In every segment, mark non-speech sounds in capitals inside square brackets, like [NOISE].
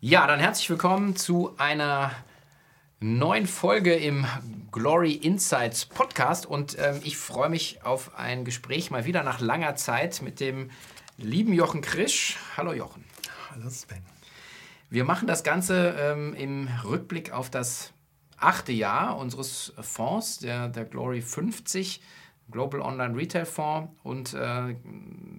Ja, dann herzlich willkommen zu einer neuen Folge im Glory Insights Podcast. Und ähm, ich freue mich auf ein Gespräch mal wieder nach langer Zeit mit dem lieben Jochen Krisch. Hallo Jochen. Hallo Sven. Wir machen das Ganze ähm, im Rückblick auf das achte Jahr unseres Fonds, der, der Glory 50. Global Online Retail Fonds und äh,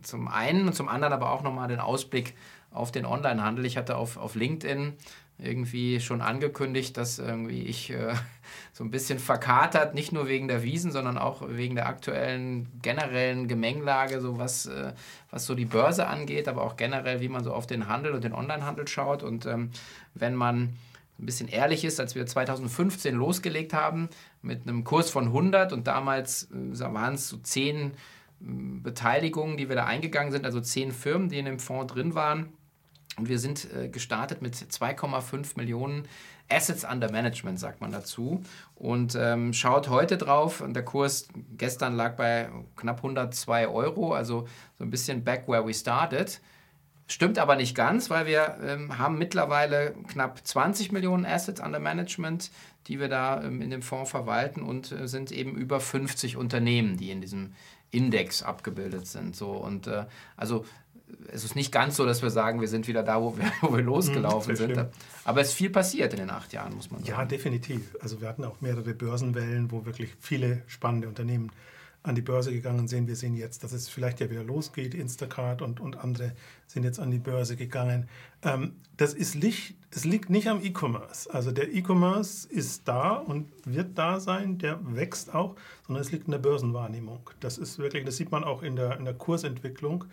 zum einen und zum anderen aber auch nochmal den Ausblick auf den Onlinehandel. Ich hatte auf, auf LinkedIn irgendwie schon angekündigt, dass irgendwie ich äh, [LAUGHS] so ein bisschen verkatert, nicht nur wegen der Wiesen, sondern auch wegen der aktuellen generellen Gemengelage, so was, äh, was so die Börse angeht, aber auch generell, wie man so auf den Handel und den Onlinehandel schaut. Und ähm, wenn man ein bisschen ehrlich ist, als wir 2015 losgelegt haben mit einem Kurs von 100 und damals äh, waren es so 10 äh, Beteiligungen, die wir da eingegangen sind, also 10 Firmen, die in dem Fonds drin waren und wir sind äh, gestartet mit 2,5 Millionen Assets under Management, sagt man dazu. Und ähm, schaut heute drauf, und der Kurs gestern lag bei knapp 102 Euro, also so ein bisschen back where we started. Stimmt aber nicht ganz, weil wir ähm, haben mittlerweile knapp 20 Millionen Assets under Management, die wir da ähm, in dem Fonds verwalten und äh, sind eben über 50 Unternehmen, die in diesem Index abgebildet sind. So und äh, also es ist nicht ganz so, dass wir sagen, wir sind wieder da, wo wir, [LAUGHS] wo wir losgelaufen mhm, sind. Schlimm. Aber es ist viel passiert in den acht Jahren, muss man sagen. Ja, definitiv. Also wir hatten auch mehrere Börsenwellen, wo wirklich viele spannende Unternehmen an die Börse gegangen sind. Wir sehen jetzt, dass es vielleicht ja wieder losgeht. Instacart und, und andere sind jetzt an die Börse gegangen. Ähm, das ist Licht, es liegt nicht am E-Commerce. Also der E-Commerce ist da und wird da sein, der wächst auch, sondern es liegt in der Börsenwahrnehmung. Das ist wirklich, das sieht man auch in der, in der Kursentwicklung.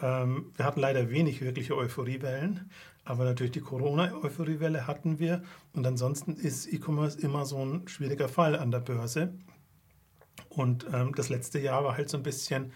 Ähm, wir hatten leider wenig wirkliche Euphoriewellen, aber natürlich die Corona-Euphoriewelle hatten wir. Und ansonsten ist E-Commerce immer so ein schwieriger Fall an der Börse. Und ähm, das letzte Jahr war halt so ein bisschen,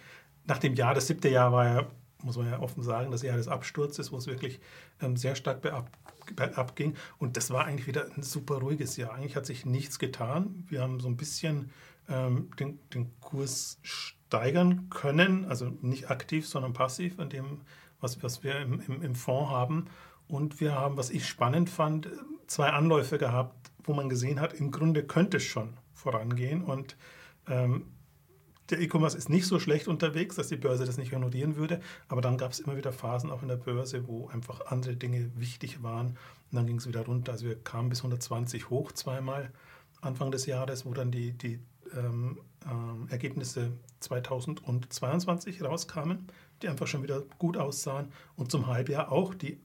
nach dem Jahr, das siebte Jahr war ja, muss man ja offen sagen, das Jahr des Absturzes, wo es wirklich ähm, sehr stark berab, berab ging. Und das war eigentlich wieder ein super ruhiges Jahr. Eigentlich hat sich nichts getan. Wir haben so ein bisschen ähm, den, den Kurs steigern können, also nicht aktiv, sondern passiv an dem, was, was wir im, im, im Fonds haben. Und wir haben, was ich spannend fand, zwei Anläufe gehabt, wo man gesehen hat, im Grunde könnte es schon vorangehen. Und ähm, der E-Commerce ist nicht so schlecht unterwegs, dass die Börse das nicht honorieren würde. Aber dann gab es immer wieder Phasen auch in der Börse, wo einfach andere Dinge wichtig waren. Und dann ging es wieder runter. Also wir kamen bis 120 hoch zweimal Anfang des Jahres, wo dann die, die ähm, ähm, Ergebnisse 2022 rauskamen, die einfach schon wieder gut aussahen. Und zum Halbjahr auch, die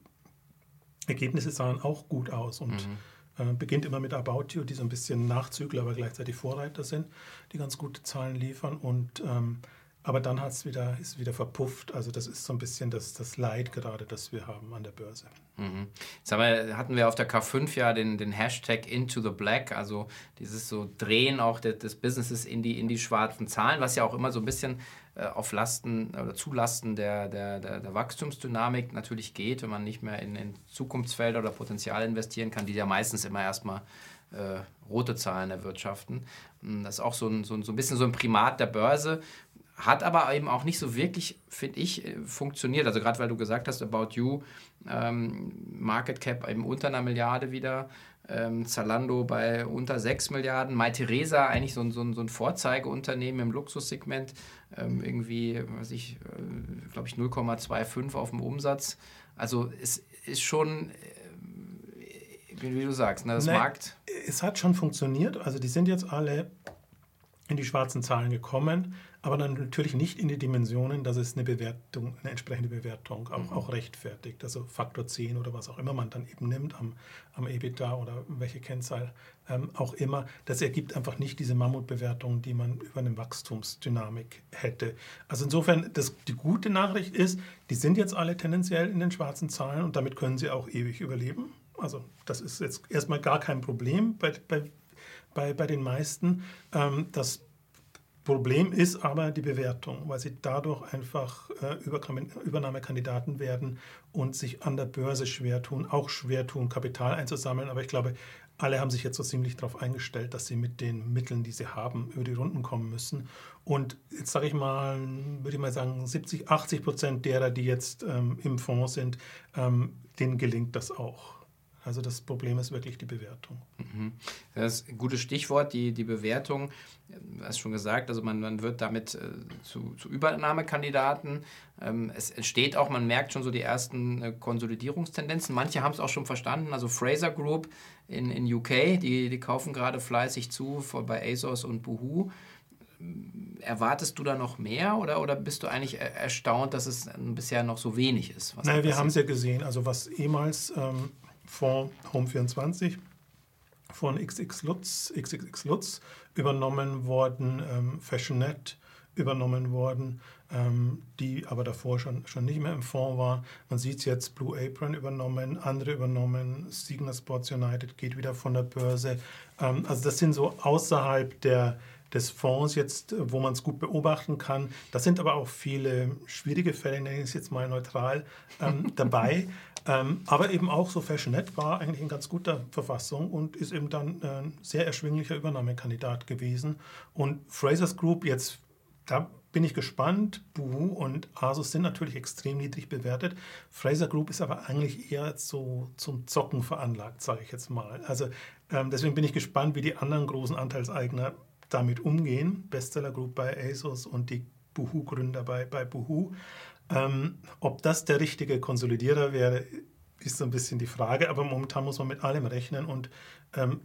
Ergebnisse sahen auch gut aus. Und mhm. Äh, beginnt immer mit About You, die so ein bisschen Nachzügler, aber gleichzeitig Vorreiter sind, die ganz gute Zahlen liefern. Und ähm, aber dann hat's wieder, ist es wieder verpufft. Also das ist so ein bisschen das, das Leid gerade, das wir haben an der Börse. Mhm. Jetzt wir, hatten wir auf der K5 ja den, den Hashtag Into the Black, also dieses so Drehen auch des, des Businesses in die, in die schwarzen Zahlen, was ja auch immer so ein bisschen auf Lasten oder zulasten der, der, der, der, Wachstumsdynamik natürlich geht, wenn man nicht mehr in, in Zukunftsfelder oder Potenzial investieren kann, die ja meistens immer erstmal äh, rote Zahlen erwirtschaften. Das ist auch so ein, so, ein, so ein bisschen so ein Primat der Börse. Hat aber eben auch nicht so wirklich, finde ich, äh, funktioniert. Also gerade weil du gesagt hast, About You, ähm, Market Cap eben unter einer Milliarde wieder, ähm, Zalando bei unter 6 Milliarden, Mai Theresa eigentlich so ein, so ein, so ein Vorzeigeunternehmen im Luxussegment, ähm, irgendwie, was ich, äh, glaube ich, 0,25 auf dem Umsatz. Also es ist schon, äh, wie du sagst, ne, das Nein, Markt. Es hat schon funktioniert. Also die sind jetzt alle in die schwarzen Zahlen gekommen aber dann natürlich nicht in die Dimensionen, dass es eine Bewertung, eine entsprechende Bewertung auch, mhm. auch rechtfertigt. Also Faktor 10 oder was auch immer man dann eben nimmt am, am EBITDA oder welche Kennzahl ähm, auch immer. Das ergibt einfach nicht diese Mammutbewertung, die man über eine Wachstumsdynamik hätte. Also insofern, das, die gute Nachricht ist, die sind jetzt alle tendenziell in den schwarzen Zahlen und damit können sie auch ewig überleben. Also das ist jetzt erstmal gar kein Problem bei, bei, bei, bei den meisten. Ähm, das Problem ist aber die Bewertung, weil sie dadurch einfach äh, Übernahmekandidaten werden und sich an der Börse schwer tun, auch schwer tun, Kapital einzusammeln. Aber ich glaube, alle haben sich jetzt so ziemlich darauf eingestellt, dass sie mit den Mitteln, die sie haben, über die Runden kommen müssen. Und jetzt sage ich mal, würde ich mal sagen, 70, 80 Prozent derer, die jetzt ähm, im Fonds sind, ähm, denen gelingt das auch. Also das Problem ist wirklich die Bewertung. Mhm. Das ist ein gutes Stichwort, die, die Bewertung. Du hast schon gesagt, also man, man wird damit äh, zu, zu Übernahmekandidaten. Ähm, es entsteht auch, man merkt schon so die ersten äh, Konsolidierungstendenzen. Manche haben es auch schon verstanden. Also Fraser Group in, in UK, die, die kaufen gerade fleißig zu vor, bei ASOS und Boohoo. Erwartest du da noch mehr oder, oder bist du eigentlich erstaunt, dass es bisher noch so wenig ist? Nein, wir haben es ja gesehen. Also was ehemals ähm, Fonds Home24 von XX Lutz, XXX Lutz übernommen worden, ähm, Fashionet übernommen worden, ähm, die aber davor schon, schon nicht mehr im Fonds war. Man sieht es jetzt, Blue Apron übernommen, andere übernommen, Signa Sports United geht wieder von der Börse. Ähm, also das sind so außerhalb der, des Fonds jetzt, wo man es gut beobachten kann. Da sind aber auch viele schwierige Fälle, nenne ich es jetzt mal neutral, ähm, [LAUGHS] dabei. Ähm, aber eben auch so Fashionet war eigentlich in ganz guter Verfassung und ist eben dann ein sehr erschwinglicher Übernahmekandidat gewesen. Und Frasers Group jetzt, da bin ich gespannt. Boohoo und Asus sind natürlich extrem niedrig bewertet. Fraser Group ist aber eigentlich eher so zum Zocken veranlagt, sage ich jetzt mal. Also ähm, deswegen bin ich gespannt, wie die anderen großen Anteilseigner damit umgehen. Bestseller Group bei ASUS und die Boohoo-Gründer bei, bei Boohoo. Ähm, ob das der richtige Konsolidierer wäre, ist so ein bisschen die Frage, aber momentan muss man mit allem rechnen und ähm,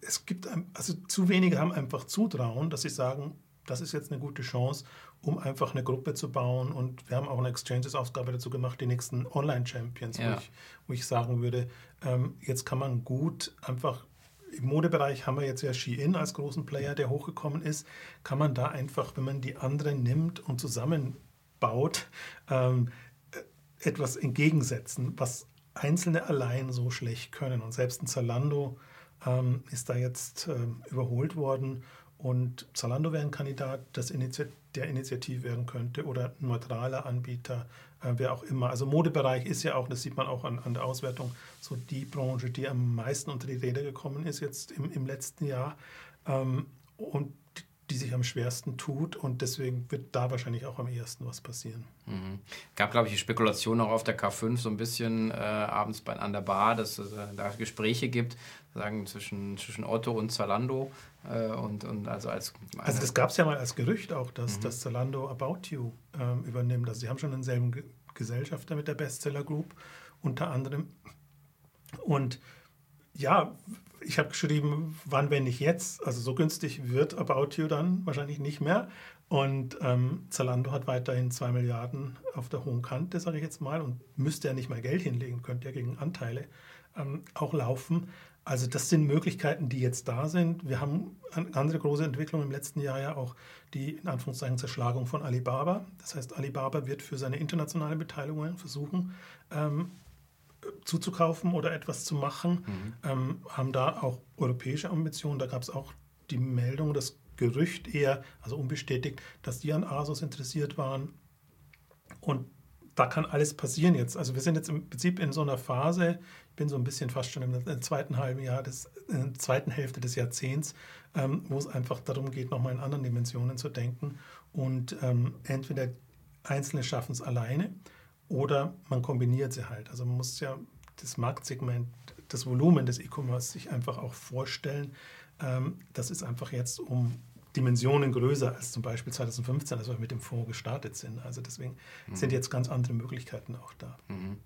es gibt, also zu wenige haben einfach Zutrauen, dass sie sagen, das ist jetzt eine gute Chance, um einfach eine Gruppe zu bauen. Und wir haben auch eine Exchanges-Ausgabe dazu gemacht, die nächsten Online-Champions, ja. wo, ich, wo ich sagen würde, ähm, jetzt kann man gut einfach im Modebereich haben wir jetzt ja Shein als großen Player, der hochgekommen ist. Kann man da einfach, wenn man die anderen nimmt und zusammenbaut, ähm, etwas entgegensetzen, was Einzelne allein so schlecht können. Und selbst ein Zalando ähm, ist da jetzt ähm, überholt worden. Und Zalando wäre ein Kandidat, das Initi der Initiative werden könnte oder ein neutraler Anbieter, äh, wer auch immer. Also Modebereich ist ja auch, das sieht man auch an, an der Auswertung, so die Branche, die am meisten unter die Räder gekommen ist jetzt im, im letzten Jahr. Ähm, und die sich am schwersten tut und deswegen wird da wahrscheinlich auch am ehesten was passieren. Mhm. Gab, glaube ich, die Spekulation auch auf der K5 so ein bisschen äh, abends bei, an der Bar, dass es äh, da Gespräche gibt, sagen zwischen, zwischen Otto und Zalando äh, und, und also als also das gab es ja mal als Gerücht auch, dass, mhm. dass Zalando About You ähm, übernimmt. Also sie haben schon denselben Ge Gesellschafter mit der Bestseller Group unter anderem und ja, ich habe geschrieben, wann, wenn nicht jetzt. Also so günstig wird About You dann wahrscheinlich nicht mehr. Und ähm, Zalando hat weiterhin 2 Milliarden auf der hohen Kante, sage ich jetzt mal, und müsste ja nicht mal Geld hinlegen, könnte ja gegen Anteile ähm, auch laufen. Also das sind Möglichkeiten, die jetzt da sind. Wir haben eine andere große Entwicklung im letzten Jahr ja auch die in Anführungszeichen Zerschlagung von Alibaba. Das heißt, Alibaba wird für seine internationalen Beteiligungen versuchen, ähm, zuzukaufen oder etwas zu machen, mhm. ähm, haben da auch europäische Ambitionen. Da gab es auch die Meldung, das Gerücht eher, also unbestätigt, dass die an ASUS interessiert waren. Und da kann alles passieren jetzt. Also wir sind jetzt im Prinzip in so einer Phase, ich bin so ein bisschen fast schon im zweiten halben Jahr des, in der zweiten Hälfte des Jahrzehnts, ähm, wo es einfach darum geht, nochmal in anderen Dimensionen zu denken. Und ähm, entweder Einzelne schaffen es alleine oder man kombiniert sie halt. Also man muss ja das Marktsegment, das Volumen des E-Commerce sich einfach auch vorstellen. Ähm, das ist einfach jetzt um Dimensionen größer als zum Beispiel 2015, als wir mit dem Fonds gestartet sind. Also deswegen mhm. sind jetzt ganz andere Möglichkeiten auch da. Mhm.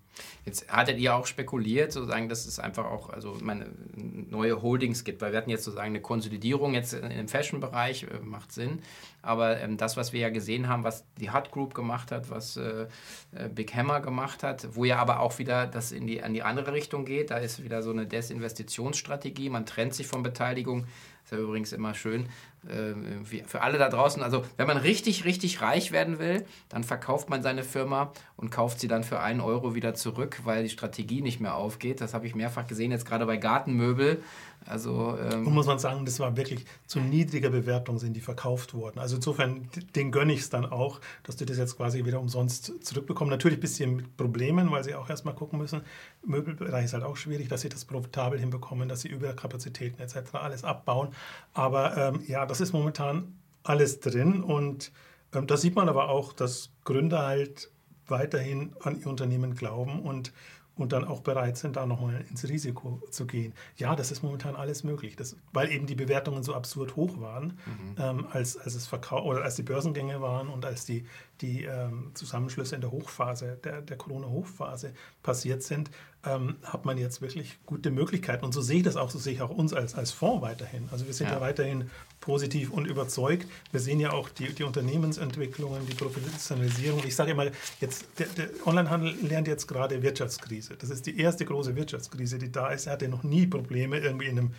Jetzt hattet ihr auch spekuliert, sozusagen, dass es einfach auch also meine, neue Holdings gibt, weil wir hatten jetzt sozusagen eine Konsolidierung jetzt im Fashion-Bereich, äh, macht Sinn. Aber ähm, das, was wir ja gesehen haben, was die Hut Group gemacht hat, was äh, äh, Big Hammer gemacht hat, wo ja aber auch wieder das in die, in die andere Richtung geht, da ist wieder so eine Desinvestitionsstrategie, man trennt sich von Beteiligung ist ja übrigens immer schön äh, für alle da draußen. Also, wenn man richtig, richtig reich werden will, dann verkauft man seine Firma und kauft sie dann für einen Euro wieder zurück, weil die Strategie nicht mehr aufgeht. Das habe ich mehrfach gesehen, jetzt gerade bei Gartenmöbel. Also, ähm Und muss man sagen, das war wirklich zu niedriger Bewertung sind die verkauft worden. Also insofern, den gönne ich es dann auch, dass die das jetzt quasi wieder umsonst zurückbekommen. Natürlich ein bisschen mit Problemen, weil sie auch erstmal gucken müssen. Möbelbereich ist halt auch schwierig, dass sie das profitabel hinbekommen, dass sie Überkapazitäten etc. alles abbauen. Aber ähm, ja, das ist momentan alles drin und ähm, da sieht man aber auch, dass Gründer halt weiterhin an ihr Unternehmen glauben und und dann auch bereit sind, da nochmal ins Risiko zu gehen. Ja, das ist momentan alles möglich, das, weil eben die Bewertungen so absurd hoch waren, mhm. ähm, als, als, es Verkau oder als die Börsengänge waren und als die, die ähm, Zusammenschlüsse in der Hochphase, der, der Corona-Hochphase passiert sind, ähm, hat man jetzt wirklich gute Möglichkeiten. Und so sehe ich das auch, so sehe ich auch uns als, als Fonds weiterhin. Also wir sind ja, ja weiterhin positiv und überzeugt. Wir sehen ja auch die, die Unternehmensentwicklungen, die Professionalisierung. Ich sage immer, jetzt, der, der Onlinehandel lernt jetzt gerade Wirtschaftskrise. Das ist die erste große Wirtschaftskrise, die da ist. Er hatte noch nie Probleme irgendwie in einem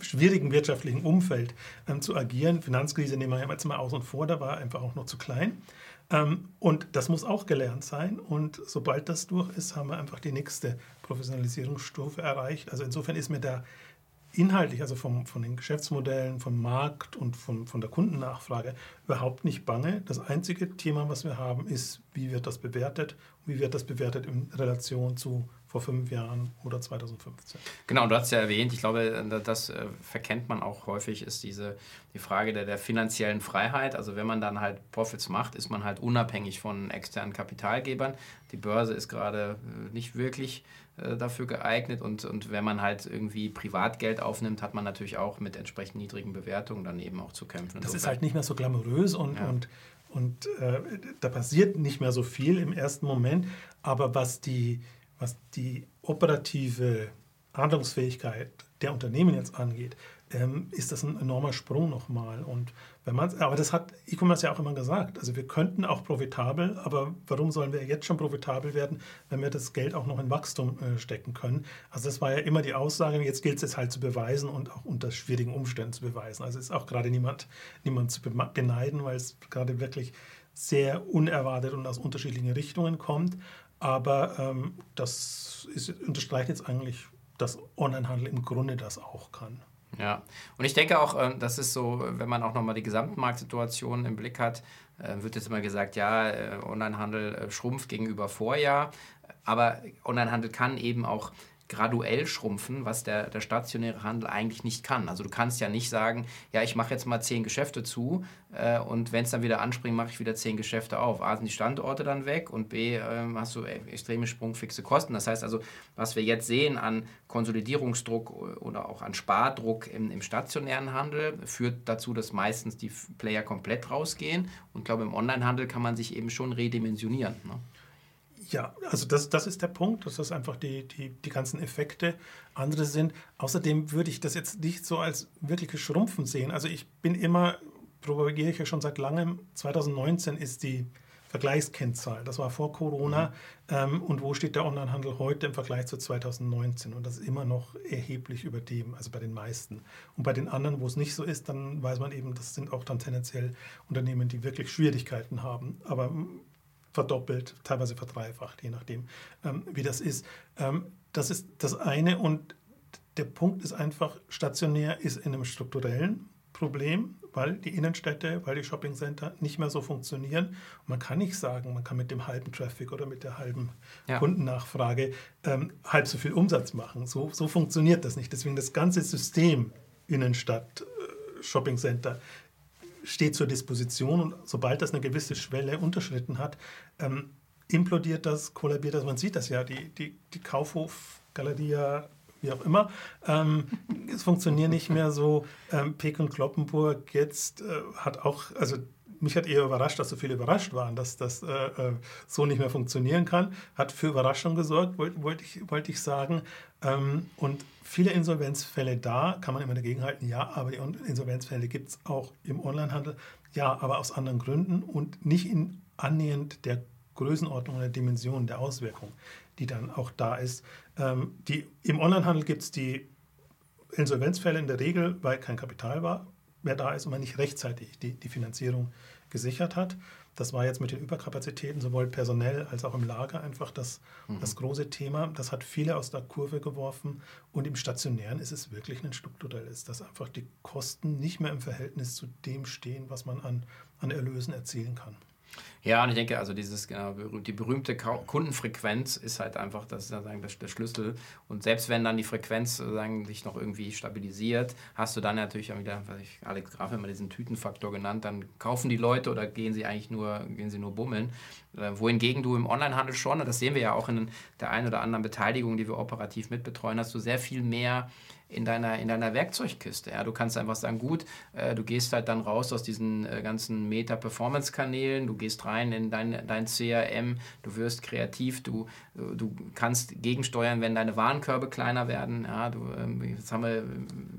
schwierigen wirtschaftlichen Umfeld ähm, zu agieren. Finanzkrise nehmen wir jetzt mal aus und vor, da war er einfach auch noch zu klein. Ähm, und das muss auch gelernt sein. Und sobald das durch ist, haben wir einfach die nächste Professionalisierungsstufe erreicht. Also insofern ist mir da inhaltlich, also vom, von den Geschäftsmodellen, vom Markt und von, von der Kundennachfrage überhaupt nicht bange. Das einzige Thema, was wir haben, ist, wie wird das bewertet wie wird das bewertet in Relation zu vor fünf Jahren oder 2015. Genau, du hast ja erwähnt, ich glaube, das äh, verkennt man auch häufig, ist diese die Frage der, der finanziellen Freiheit. Also wenn man dann halt Profits macht, ist man halt unabhängig von externen Kapitalgebern. Die Börse ist gerade äh, nicht wirklich äh, dafür geeignet und, und wenn man halt irgendwie Privatgeld aufnimmt, hat man natürlich auch mit entsprechend niedrigen Bewertungen dann eben auch zu kämpfen. Das ist halt nicht mehr so glamourös und, ja. und, und äh, da passiert nicht mehr so viel im ersten Moment, aber was die was die operative Handlungsfähigkeit der Unternehmen jetzt angeht, ähm, ist das ein enormer Sprung nochmal. Und wenn man, aber das hat E-Commerce ja auch immer gesagt. Also wir könnten auch profitabel, aber warum sollen wir jetzt schon profitabel werden, wenn wir das Geld auch noch in Wachstum äh, stecken können? Also das war ja immer die Aussage, jetzt gilt es jetzt halt zu beweisen und auch unter schwierigen Umständen zu beweisen. Also ist auch gerade niemand, niemand zu beneiden, weil es gerade wirklich sehr unerwartet und aus unterschiedlichen Richtungen kommt. Aber ähm, das ist, unterstreicht jetzt eigentlich, dass Onlinehandel im Grunde das auch kann. Ja, und ich denke auch, ähm, das ist so, wenn man auch nochmal die Gesamtmarktsituation im Blick hat, äh, wird jetzt immer gesagt, ja, äh, Onlinehandel äh, schrumpft gegenüber Vorjahr, aber Onlinehandel kann eben auch graduell schrumpfen, was der, der stationäre Handel eigentlich nicht kann. Also du kannst ja nicht sagen, ja, ich mache jetzt mal zehn Geschäfte zu äh, und wenn es dann wieder anspringt, mache ich wieder zehn Geschäfte auf. A sind die Standorte dann weg und B äh, hast du extreme sprungfixe Kosten. Das heißt also, was wir jetzt sehen an Konsolidierungsdruck oder auch an Spardruck im, im stationären Handel, führt dazu, dass meistens die Player komplett rausgehen. Und ich glaube, im Onlinehandel kann man sich eben schon redimensionieren. Ne? Ja, also das, das ist der Punkt, dass das einfach die, die, die ganzen Effekte andere sind. Außerdem würde ich das jetzt nicht so als wirkliches Schrumpfen sehen. Also ich bin immer, propagiere ich ja schon seit langem, 2019 ist die Vergleichskennzahl. Das war vor Corona. Mhm. Ähm, und wo steht der Onlinehandel heute im Vergleich zu 2019? Und das ist immer noch erheblich über dem, also bei den meisten. Und bei den anderen, wo es nicht so ist, dann weiß man eben, das sind auch dann tendenziell Unternehmen, die wirklich Schwierigkeiten haben. Aber verdoppelt, teilweise verdreifacht, je nachdem, ähm, wie das ist. Ähm, das ist das eine und der Punkt ist einfach, stationär ist in einem strukturellen Problem, weil die Innenstädte, weil die Shoppingcenter nicht mehr so funktionieren. Und man kann nicht sagen, man kann mit dem halben Traffic oder mit der halben ja. Kundennachfrage ähm, halb so viel Umsatz machen. So, so funktioniert das nicht. Deswegen das ganze System Innenstadt, äh, Shoppingcenter steht zur Disposition und sobald das eine gewisse Schwelle unterschritten hat, ähm, implodiert das, kollabiert das. Man sieht das ja, die, die, die Kaufhof, Galeria, wie auch immer. Ähm, es funktioniert nicht mehr so. Ähm, Peek und Kloppenburg jetzt äh, hat auch, also mich hat eher überrascht, dass so viele überrascht waren, dass das äh, äh so nicht mehr funktionieren kann. Hat für Überraschung gesorgt, wollte wollt ich, wollt ich sagen. Ähm, und viele Insolvenzfälle da, kann man immer dagegen halten, ja, aber die Insolvenzfälle gibt es auch im Onlinehandel, ja, aber aus anderen Gründen und nicht in annähernd der Größenordnung oder Dimension der Auswirkung, die dann auch da ist. Ähm, die, Im Onlinehandel gibt es die Insolvenzfälle in der Regel, weil kein Kapital war, mehr da ist und man nicht rechtzeitig die, die Finanzierung gesichert hat. Das war jetzt mit den Überkapazitäten sowohl personell als auch im Lager einfach das, mhm. das große Thema. Das hat viele aus der Kurve geworfen. Und im Stationären ist es wirklich ein strukturelles, dass einfach die Kosten nicht mehr im Verhältnis zu dem stehen, was man an, an Erlösen erzielen kann. Ja, und ich denke, also dieses, genau, die berühmte Kundenfrequenz ist halt einfach das, sozusagen der, Schlüssel. Und selbst wenn dann die Frequenz sozusagen sich noch irgendwie stabilisiert, hast du dann natürlich auch wieder, was ich Alex Graf immer diesen Tütenfaktor genannt, dann kaufen die Leute oder gehen sie eigentlich nur, gehen sie nur bummeln. Äh, wohingegen du im Onlinehandel schon, und das sehen wir ja auch in der einen oder anderen Beteiligung, die wir operativ mitbetreuen, hast du sehr viel mehr in deiner, in deiner Werkzeugkiste. Ja? Du kannst einfach sagen, gut, äh, du gehst halt dann raus aus diesen äh, ganzen Meta-Performance-Kanälen, du gehst rein in dein, dein CRM, du wirst kreativ, du, du kannst gegensteuern, wenn deine Warenkörbe kleiner werden. Ja? Du, ähm, jetzt haben wir äh,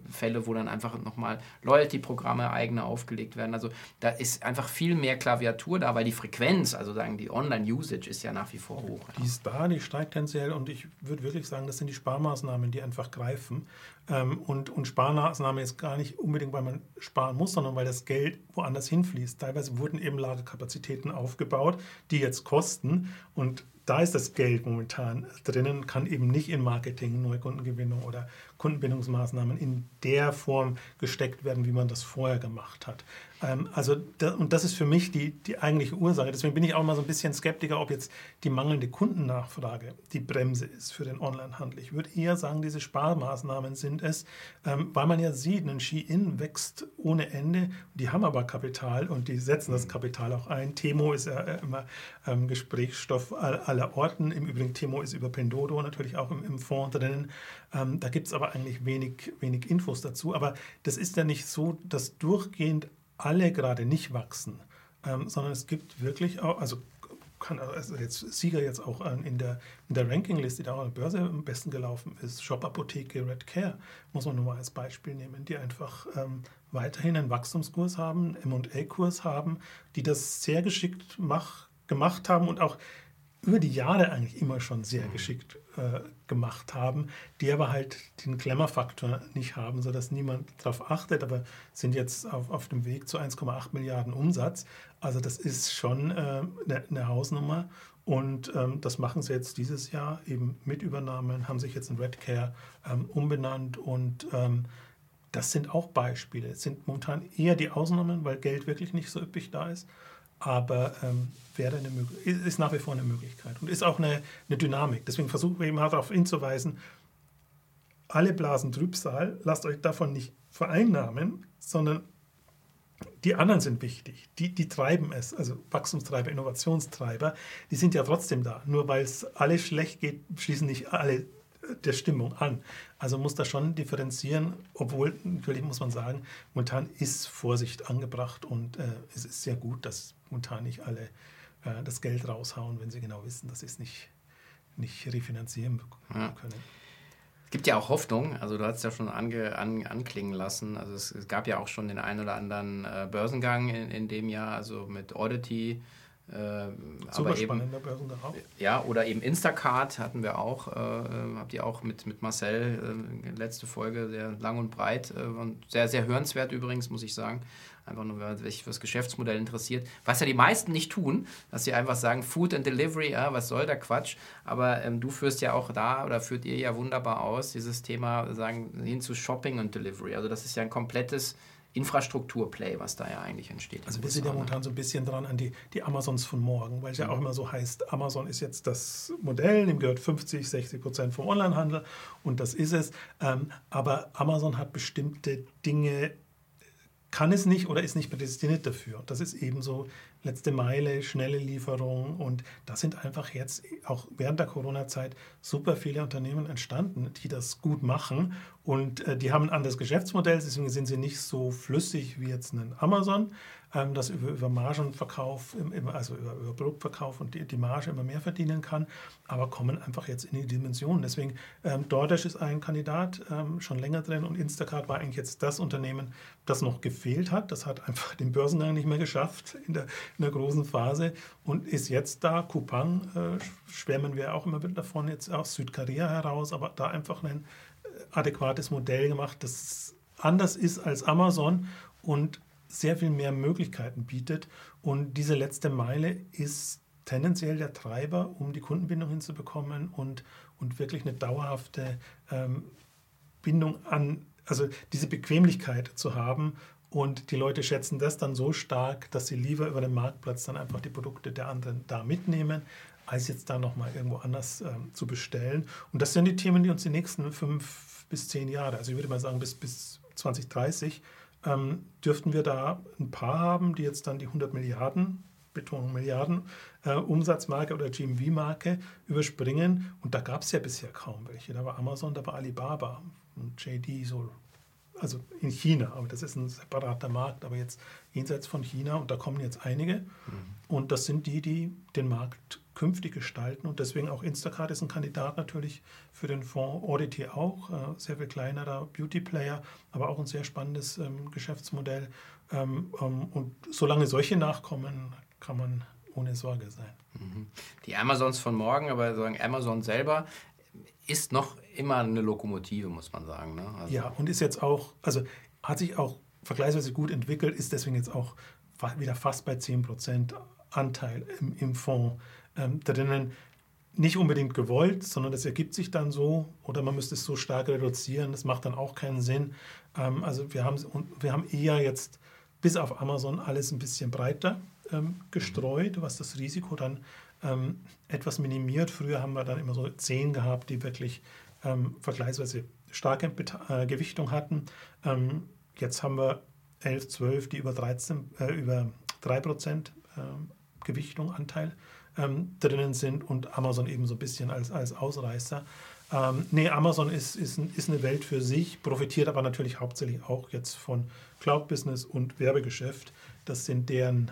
Fälle, wo dann einfach nochmal Loyalty-Programme eigene aufgelegt werden. Also da ist einfach viel mehr Klaviatur da, weil die Frequenz, also sagen die Online-Usage ist ja nach wie vor hoch. Die ist da, die steigt tendenziell und ich würde wirklich sagen, das sind die Sparmaßnahmen, die einfach greifen. Ähm, und, und Sparmaßnahme ist gar nicht unbedingt, weil man sparen muss, sondern weil das Geld woanders hinfließt. Teilweise wurden eben Lagerkapazitäten aufgebaut, die jetzt kosten. Und da ist das Geld momentan drinnen, kann eben nicht in Marketing, Neukundengewinnung oder Kundenbindungsmaßnahmen in der Form gesteckt werden, wie man das vorher gemacht hat. Ähm, also, da, und das ist für mich die, die eigentliche Ursache. Deswegen bin ich auch mal so ein bisschen skeptiker, ob jetzt die mangelnde Kundennachfrage die Bremse ist für den Onlinehandel. Ich würde eher sagen, diese Sparmaßnahmen sind es, ähm, weil man ja sieht, ein Shein wächst ohne Ende. Die haben aber Kapital und die setzen das Kapital auch ein. Temo ist ja äh, immer ähm, Gesprächsstoff aller Orten. Im Übrigen, Temo ist über Pendodo natürlich auch im, im Fonds drinnen. Ähm, da gibt es aber eigentlich wenig, wenig Infos dazu. Aber das ist ja nicht so, dass durchgehend alle gerade nicht wachsen, ähm, sondern es gibt wirklich auch, also kann also jetzt Sieger jetzt auch in der, in der Rankingliste, die da an der Börse am besten gelaufen ist, Shop Apotheke, Red Care, muss man nur mal als Beispiel nehmen, die einfach ähm, weiterhin einen Wachstumskurs haben, M&A-Kurs haben, die das sehr geschickt mach, gemacht haben und auch über die Jahre eigentlich immer schon sehr mhm. geschickt äh, gemacht haben, die aber halt den Klemmerfaktor nicht haben, sodass niemand darauf achtet, aber sind jetzt auf, auf dem Weg zu 1,8 Milliarden Umsatz. Also das ist schon äh, eine, eine Hausnummer und ähm, das machen sie jetzt dieses Jahr eben mit Übernahmen, haben sich jetzt in Redcare ähm, umbenannt und ähm, das sind auch Beispiele. Es sind momentan eher die Ausnahmen, weil Geld wirklich nicht so üppig da ist aber ähm, wäre eine ist nach wie vor eine Möglichkeit und ist auch eine, eine Dynamik. Deswegen versuchen wir eben halt darauf hinzuweisen, alle blasen Trübsal, lasst euch davon nicht vereinnahmen, sondern die anderen sind wichtig. Die, die treiben es, also Wachstumstreiber, Innovationstreiber, die sind ja trotzdem da. Nur weil es alles schlecht geht, schließen nicht alle der Stimmung an. Also muss da schon differenzieren, obwohl natürlich muss man sagen, momentan ist Vorsicht angebracht und äh, es ist sehr gut, dass momentan nicht alle äh, das Geld raushauen, wenn sie genau wissen, dass sie es nicht, nicht refinanzieren können. Ja. Es gibt ja auch Hoffnung, also du hast es ja schon ange, an, anklingen lassen. Also es, es, gab ja auch schon den einen oder anderen äh, Börsengang in, in dem Jahr, also mit Oddity äh, Super aber spannender Börsengang auch. Ja, oder eben Instacart hatten wir auch, äh, habt ihr auch mit, mit Marcel, äh, letzte Folge, sehr lang und breit äh, und sehr, sehr hörenswert übrigens, muss ich sagen. Einfach nur, wer sich für das Geschäftsmodell interessiert. Was ja die meisten nicht tun, dass sie einfach sagen, Food and Delivery, ja, was soll der Quatsch? Aber ähm, du führst ja auch da oder führt ihr ja wunderbar aus, dieses Thema sagen, hin zu Shopping und Delivery. Also das ist ja ein komplettes Infrastrukturplay, was da ja eigentlich entsteht. Also wir sind ja momentan so ein bisschen dran an die, die Amazons von morgen, weil es ja auch immer so heißt, Amazon ist jetzt das Modell, dem gehört 50, 60 Prozent vom Onlinehandel und das ist es. Ähm, aber Amazon hat bestimmte Dinge, kann es nicht oder ist nicht prädestiniert dafür. Das ist ebenso letzte Meile, schnelle Lieferung und da sind einfach jetzt auch während der Corona-Zeit super viele Unternehmen entstanden, die das gut machen und äh, die haben ein anderes Geschäftsmodell, deswegen sind sie nicht so flüssig wie jetzt ein Amazon, ähm, das über, über Margenverkauf, also über, über Produktverkauf und die, die, Marge immer mehr verdienen kann, aber kommen einfach jetzt in die Dimensionen. Deswegen, ähm, DoorDash ist ein Kandidat ähm, schon länger drin und Instacart war eigentlich jetzt das Unternehmen, das noch gefehlt hat. Das hat einfach den Börsengang nicht mehr geschafft in der, in der großen Phase und ist jetzt da. Coupang äh, schwärmen wir auch immer wieder davon, jetzt aus Südkorea heraus, aber da einfach ein äh, adäquates Modell gemacht, das anders ist als Amazon und sehr viel mehr Möglichkeiten bietet. Und diese letzte Meile ist tendenziell der Treiber, um die Kundenbindung hinzubekommen und, und wirklich eine dauerhafte ähm, Bindung an, also diese Bequemlichkeit zu haben Und die Leute schätzen das dann so stark, dass sie lieber über den Marktplatz dann einfach die Produkte der anderen da mitnehmen, als jetzt da nochmal irgendwo anders ähm, zu bestellen. Und das sind die Themen, die uns die nächsten fünf bis zehn Jahre, also ich würde mal sagen bis, bis 2030, ähm, dürften wir da ein paar haben, die jetzt dann die 100 Milliarden, Betonung Milliarden, äh, Umsatzmarke oder GMV-Marke überspringen. Und da gab es ja bisher kaum welche. Da war Amazon, da war Alibaba und JD so also in China, aber das ist ein separater Markt, aber jetzt jenseits von China und da kommen jetzt einige mhm. und das sind die, die den Markt künftig gestalten und deswegen auch Instacart ist ein Kandidat natürlich für den Fonds Audity auch, äh, sehr viel kleinerer Beauty Player, aber auch ein sehr spannendes ähm, Geschäftsmodell ähm, ähm, und solange solche nachkommen, kann man ohne Sorge sein. Mhm. Die Amazons von morgen, aber sagen Amazon selber ist noch immer eine Lokomotive, muss man sagen. Ne? Also ja, und ist jetzt auch, also hat sich auch vergleichsweise gut entwickelt, ist deswegen jetzt auch wieder fast bei 10% Anteil im, im Fonds ähm, drinnen. Nicht unbedingt gewollt, sondern das ergibt sich dann so oder man müsste es so stark reduzieren, das macht dann auch keinen Sinn. Ähm, also wir haben, wir haben eher jetzt bis auf Amazon alles ein bisschen breiter ähm, gestreut, was das Risiko dann ähm, etwas minimiert. Früher haben wir dann immer so zehn gehabt, die wirklich ähm, vergleichsweise starke äh, Gewichtung hatten. Ähm, jetzt haben wir 11, 12, die über, 13, äh, über 3% äh, Gewichtung, Anteil ähm, drinnen sind und Amazon eben so ein bisschen als, als Ausreißer. Ähm, nee, Amazon ist, ist, ist eine Welt für sich, profitiert aber natürlich hauptsächlich auch jetzt von Cloud-Business und Werbegeschäft. Das sind deren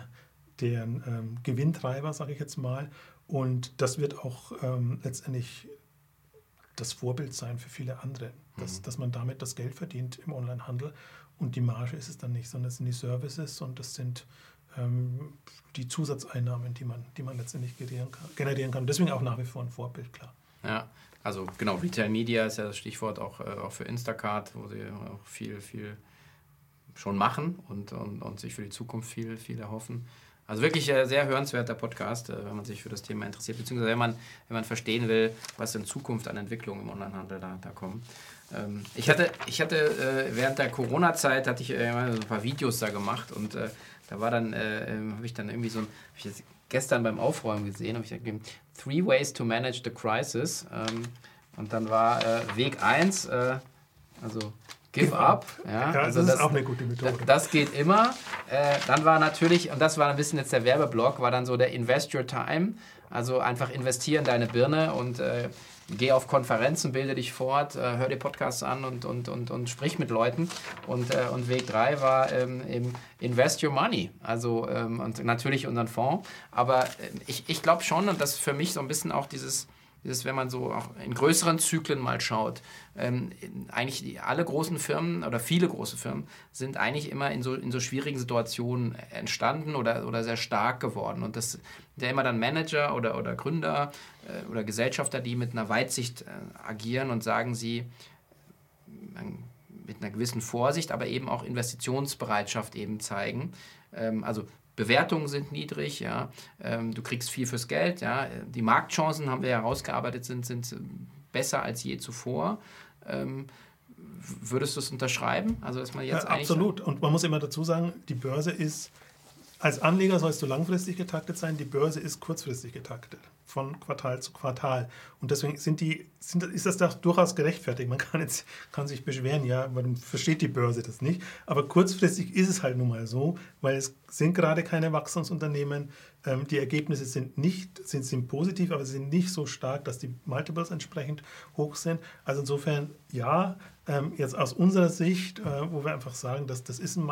deren ähm, Gewinntreiber, sage ich jetzt mal. Und das wird auch ähm, letztendlich das Vorbild sein für viele andere, dass, mhm. dass man damit das Geld verdient im Onlinehandel. Und die Marge ist es dann nicht, sondern es sind die Services und das sind ähm, die Zusatzeinnahmen, die man, die man letztendlich generieren kann, generieren kann. Deswegen auch nach wie vor ein Vorbild, klar. Ja, also genau, Retail Media ist ja das Stichwort auch, äh, auch für Instacart, wo sie auch viel, viel schon machen und, und, und sich für die Zukunft viel, viel erhoffen. Also wirklich äh, sehr hörenswerter Podcast, äh, wenn man sich für das Thema interessiert, beziehungsweise wenn man, wenn man verstehen will, was in Zukunft an Entwicklungen im Onlinehandel da, da kommen. Ähm, ich hatte, ich hatte äh, während der Corona-Zeit hatte ich so ein paar Videos da gemacht und da war dann, ähm, habe ich dann irgendwie so ein, ich gestern beim Aufräumen gesehen, habe ich gegeben, Three Ways to Manage the Crisis. Ähm, und dann war Weg 1, also Give up. Ja, ja also das, das, ist auch eine gute Methode. Das geht immer. Äh, dann war natürlich, und das war ein bisschen jetzt der Werbeblock, war dann so der Invest Your Time. Also einfach investieren deine Birne und äh, geh auf Konferenzen, bilde dich fort, äh, hör dir Podcasts an und, und, und, und sprich mit Leuten. Und, äh, und Weg 3 war ähm, Invest Your Money. Also ähm, und natürlich unseren Fonds. Aber äh, ich, ich glaube schon, und das ist für mich so ein bisschen auch dieses ist, wenn man so auch in größeren Zyklen mal schaut, ähm, eigentlich alle großen Firmen oder viele große Firmen sind eigentlich immer in so, in so schwierigen Situationen entstanden oder, oder sehr stark geworden. Und das der immer dann Manager oder, oder Gründer äh, oder Gesellschafter, die mit einer Weitsicht äh, agieren und sagen sie, äh, mit einer gewissen Vorsicht, aber eben auch Investitionsbereitschaft eben zeigen. Ähm, also Bewertungen sind niedrig, ja, ähm, du kriegst viel fürs Geld, ja, die Marktchancen haben wir herausgearbeitet, sind, sind besser als je zuvor. Ähm, würdest du es unterschreiben? Also, dass man jetzt ja, absolut. Und man muss immer dazu sagen, die Börse ist, als Anleger sollst du langfristig getaktet sein, die Börse ist kurzfristig getaktet von Quartal zu Quartal. Und deswegen sind die, sind, ist das doch durchaus gerechtfertigt. Man kann, jetzt, kann sich beschweren, ja, man versteht die Börse das nicht. Aber kurzfristig ist es halt nun mal so, weil es sind gerade keine Wachstumsunternehmen. Ähm, die Ergebnisse sind nicht, sind, sind positiv, aber sie sind nicht so stark, dass die Multiples entsprechend hoch sind. Also insofern, ja, ähm, jetzt aus unserer Sicht, äh, wo wir einfach sagen, dass das ist ein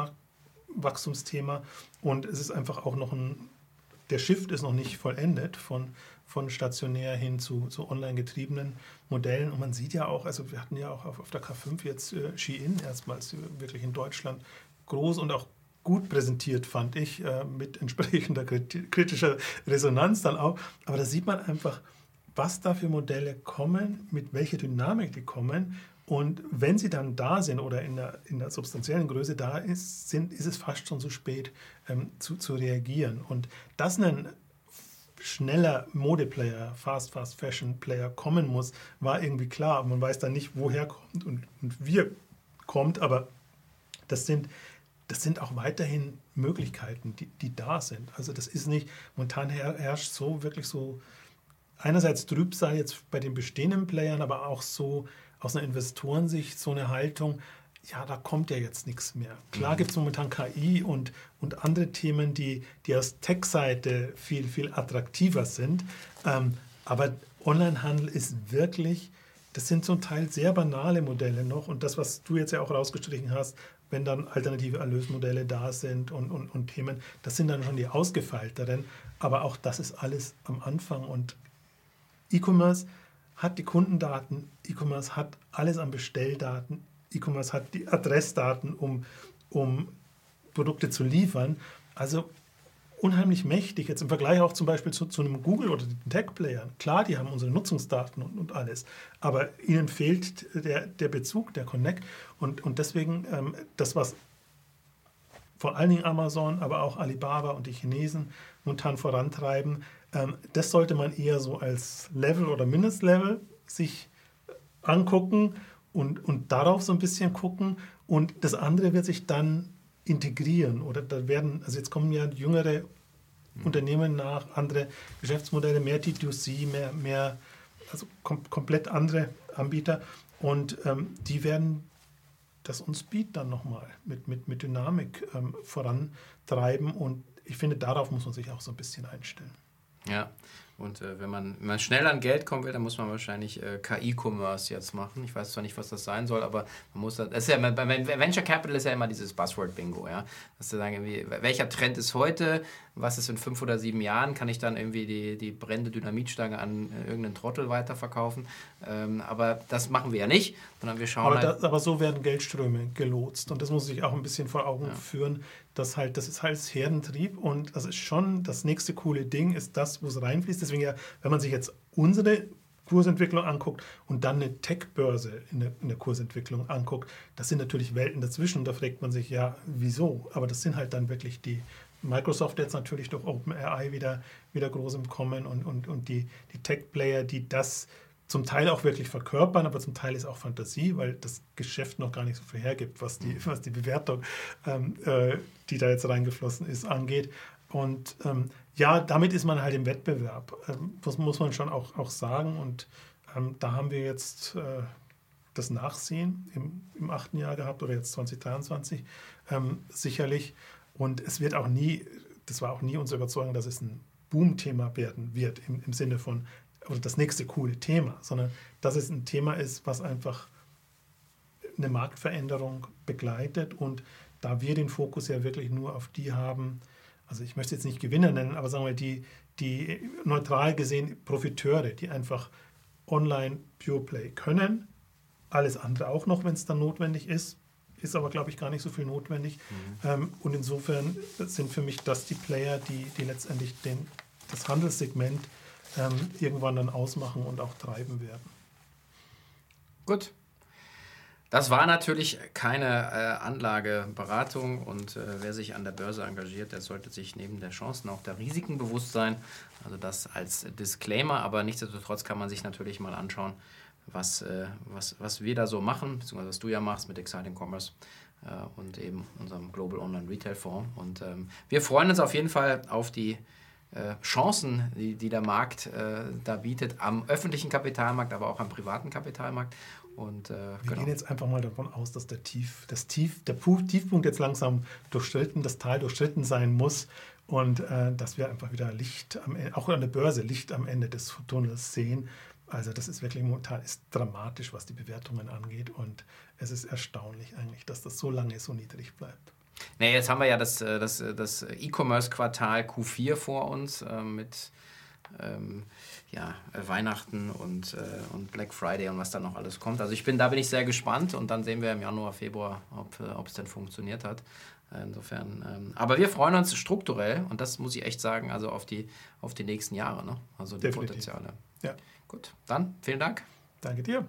Wachstumsthema und es ist einfach auch noch ein der Shift ist noch nicht vollendet von von stationär hin zu, zu online getriebenen Modellen. Und man sieht ja auch, also wir hatten ja auch auf, auf der K5 jetzt äh, Shein erstmals wirklich in Deutschland groß und auch gut präsentiert, fand ich, äh, mit entsprechender kritischer Resonanz dann auch. Aber da sieht man einfach, was da für Modelle kommen, mit welcher Dynamik die kommen. Und wenn sie dann da sind oder in der, in der substanziellen Größe da ist, sind, ist es fast schon zu spät ähm, zu, zu reagieren. Und das einen schneller Modeplayer, Fast Fast Fashion Player kommen muss, war irgendwie klar. Man weiß dann nicht, woher kommt und, und wie kommt, aber das sind, das sind auch weiterhin Möglichkeiten, die, die da sind. Also das ist nicht, momentan herrscht so wirklich so einerseits Trübsal jetzt bei den bestehenden Playern, aber auch so aus einer Investorensicht so eine Haltung, ja, da kommt ja jetzt nichts mehr. Klar mhm. gibt es momentan KI und, und andere Themen, die, die aus Tech-Seite viel, viel attraktiver sind. Ähm, aber Onlinehandel ist wirklich, das sind zum Teil sehr banale Modelle noch. Und das, was du jetzt ja auch rausgestrichen hast, wenn dann alternative Erlösmodelle da sind und, und, und Themen, das sind dann schon die ausgefeilteren. Aber auch das ist alles am Anfang. Und E-Commerce hat die Kundendaten, E-Commerce hat alles an Bestelldaten, E-Commerce hat die Adressdaten, um, um Produkte zu liefern. Also unheimlich mächtig, jetzt im Vergleich auch zum Beispiel zu, zu einem Google oder den Tech-Playern. Klar, die haben unsere Nutzungsdaten und, und alles, aber ihnen fehlt der, der Bezug, der Connect. Und, und deswegen ähm, das, was vor allen Dingen Amazon, aber auch Alibaba und die Chinesen momentan vorantreiben, ähm, das sollte man eher so als Level oder Mindestlevel sich angucken und, und darauf so ein bisschen gucken. Und das andere wird sich dann integrieren. Oder da werden, also jetzt kommen ja jüngere mhm. Unternehmen nach, andere Geschäftsmodelle, mehr D2C, mehr, mehr also kom komplett andere Anbieter. Und ähm, die werden das und Speed dann nochmal mit, mit, mit Dynamik ähm, vorantreiben. Und ich finde, darauf muss man sich auch so ein bisschen einstellen. Ja, und äh, wenn, man, wenn man schnell an Geld kommen will, dann muss man wahrscheinlich äh, KI-Commerce jetzt machen. Ich weiß zwar nicht, was das sein soll, aber man muss das. das ist ja, bei Venture Capital ist ja immer dieses Buzzword-Bingo, ja. Dass du sagen, welcher Trend ist heute, was ist in fünf oder sieben Jahren, kann ich dann irgendwie die, die brennende Dynamitstange an äh, irgendeinen Trottel weiterverkaufen. Ähm, aber das machen wir ja nicht, sondern wir schauen. Aber, halt, da, aber so werden Geldströme gelotst. Und das muss ich auch ein bisschen vor Augen ja. führen, dass halt, das ist halt Herdentrieb und das ist schon das nächste coole Ding, ist das, wo es reinfließt. Deswegen ja, wenn man sich jetzt unsere Kursentwicklung anguckt und dann eine Tech-Börse in der, in der Kursentwicklung anguckt, das sind natürlich Welten dazwischen. Und da fragt man sich, ja, wieso? Aber das sind halt dann wirklich die, Microsoft jetzt natürlich durch OpenAI wieder, wieder groß im Kommen und, und, und die, die Tech-Player, die das zum Teil auch wirklich verkörpern, aber zum Teil ist auch Fantasie, weil das Geschäft noch gar nicht so viel hergibt, was die, was die Bewertung, ähm, äh, die da jetzt reingeflossen ist, angeht. Und ähm, ja, damit ist man halt im Wettbewerb. Ähm, das muss man schon auch, auch sagen. Und ähm, da haben wir jetzt äh, das Nachsehen im, im achten Jahr gehabt oder jetzt 2023 ähm, sicherlich. Und es wird auch nie, das war auch nie unsere Überzeugung, dass es ein Boom-Thema werden wird im, im Sinne von, oder das nächste coole Thema, sondern dass es ein Thema ist, was einfach eine Marktveränderung begleitet. Und da wir den Fokus ja wirklich nur auf die haben, also ich möchte jetzt nicht Gewinner nennen, aber sagen wir die, die neutral gesehen Profiteure, die einfach online Pure Play können, alles andere auch noch, wenn es dann notwendig ist, ist aber, glaube ich, gar nicht so viel notwendig. Mhm. Ähm, und insofern sind für mich das die Player, die, die letztendlich den, das Handelssegment ähm, irgendwann dann ausmachen und auch treiben werden. Gut. Das war natürlich keine äh, Anlageberatung und äh, wer sich an der Börse engagiert, der sollte sich neben der Chancen auch der Risiken bewusst sein. Also das als Disclaimer, aber nichtsdestotrotz kann man sich natürlich mal anschauen, was, äh, was, was wir da so machen, beziehungsweise was du ja machst mit Exciting Commerce äh, und eben unserem Global Online Retail Fonds. Und ähm, wir freuen uns auf jeden Fall auf die äh, Chancen, die, die der Markt äh, da bietet, am öffentlichen Kapitalmarkt, aber auch am privaten Kapitalmarkt. Und, äh, Wir genau. gehen jetzt einfach mal davon aus, dass der, Tief, das Tief, der Tiefpunkt jetzt langsam durchstritten, das Tal durchstritten sein muss und äh, dass wir einfach wieder Licht, am, auch an der Börse Licht am Ende des Tunnels sehen. Also das ist wirklich momentan ist dramatisch, was die Bewertungen angeht und es ist erstaunlich eigentlich, dass das so lange so niedrig bleibt. Nee, jetzt haben wir ja das, äh, das, äh, das E-Commerce-Quartal Q4 vor uns äh, mit ähm, ja, Weihnachten und, äh, und Black Friday und was da noch alles kommt. Also ich bin, da bin ich sehr gespannt und dann sehen wir im Januar, Februar, ob es denn funktioniert hat. Insofern, ähm, aber wir freuen uns strukturell und das muss ich echt sagen, also auf die, auf die nächsten Jahre, ne? also die Definitiv. Potenziale. Ja. Gut, dann vielen Dank. Danke dir.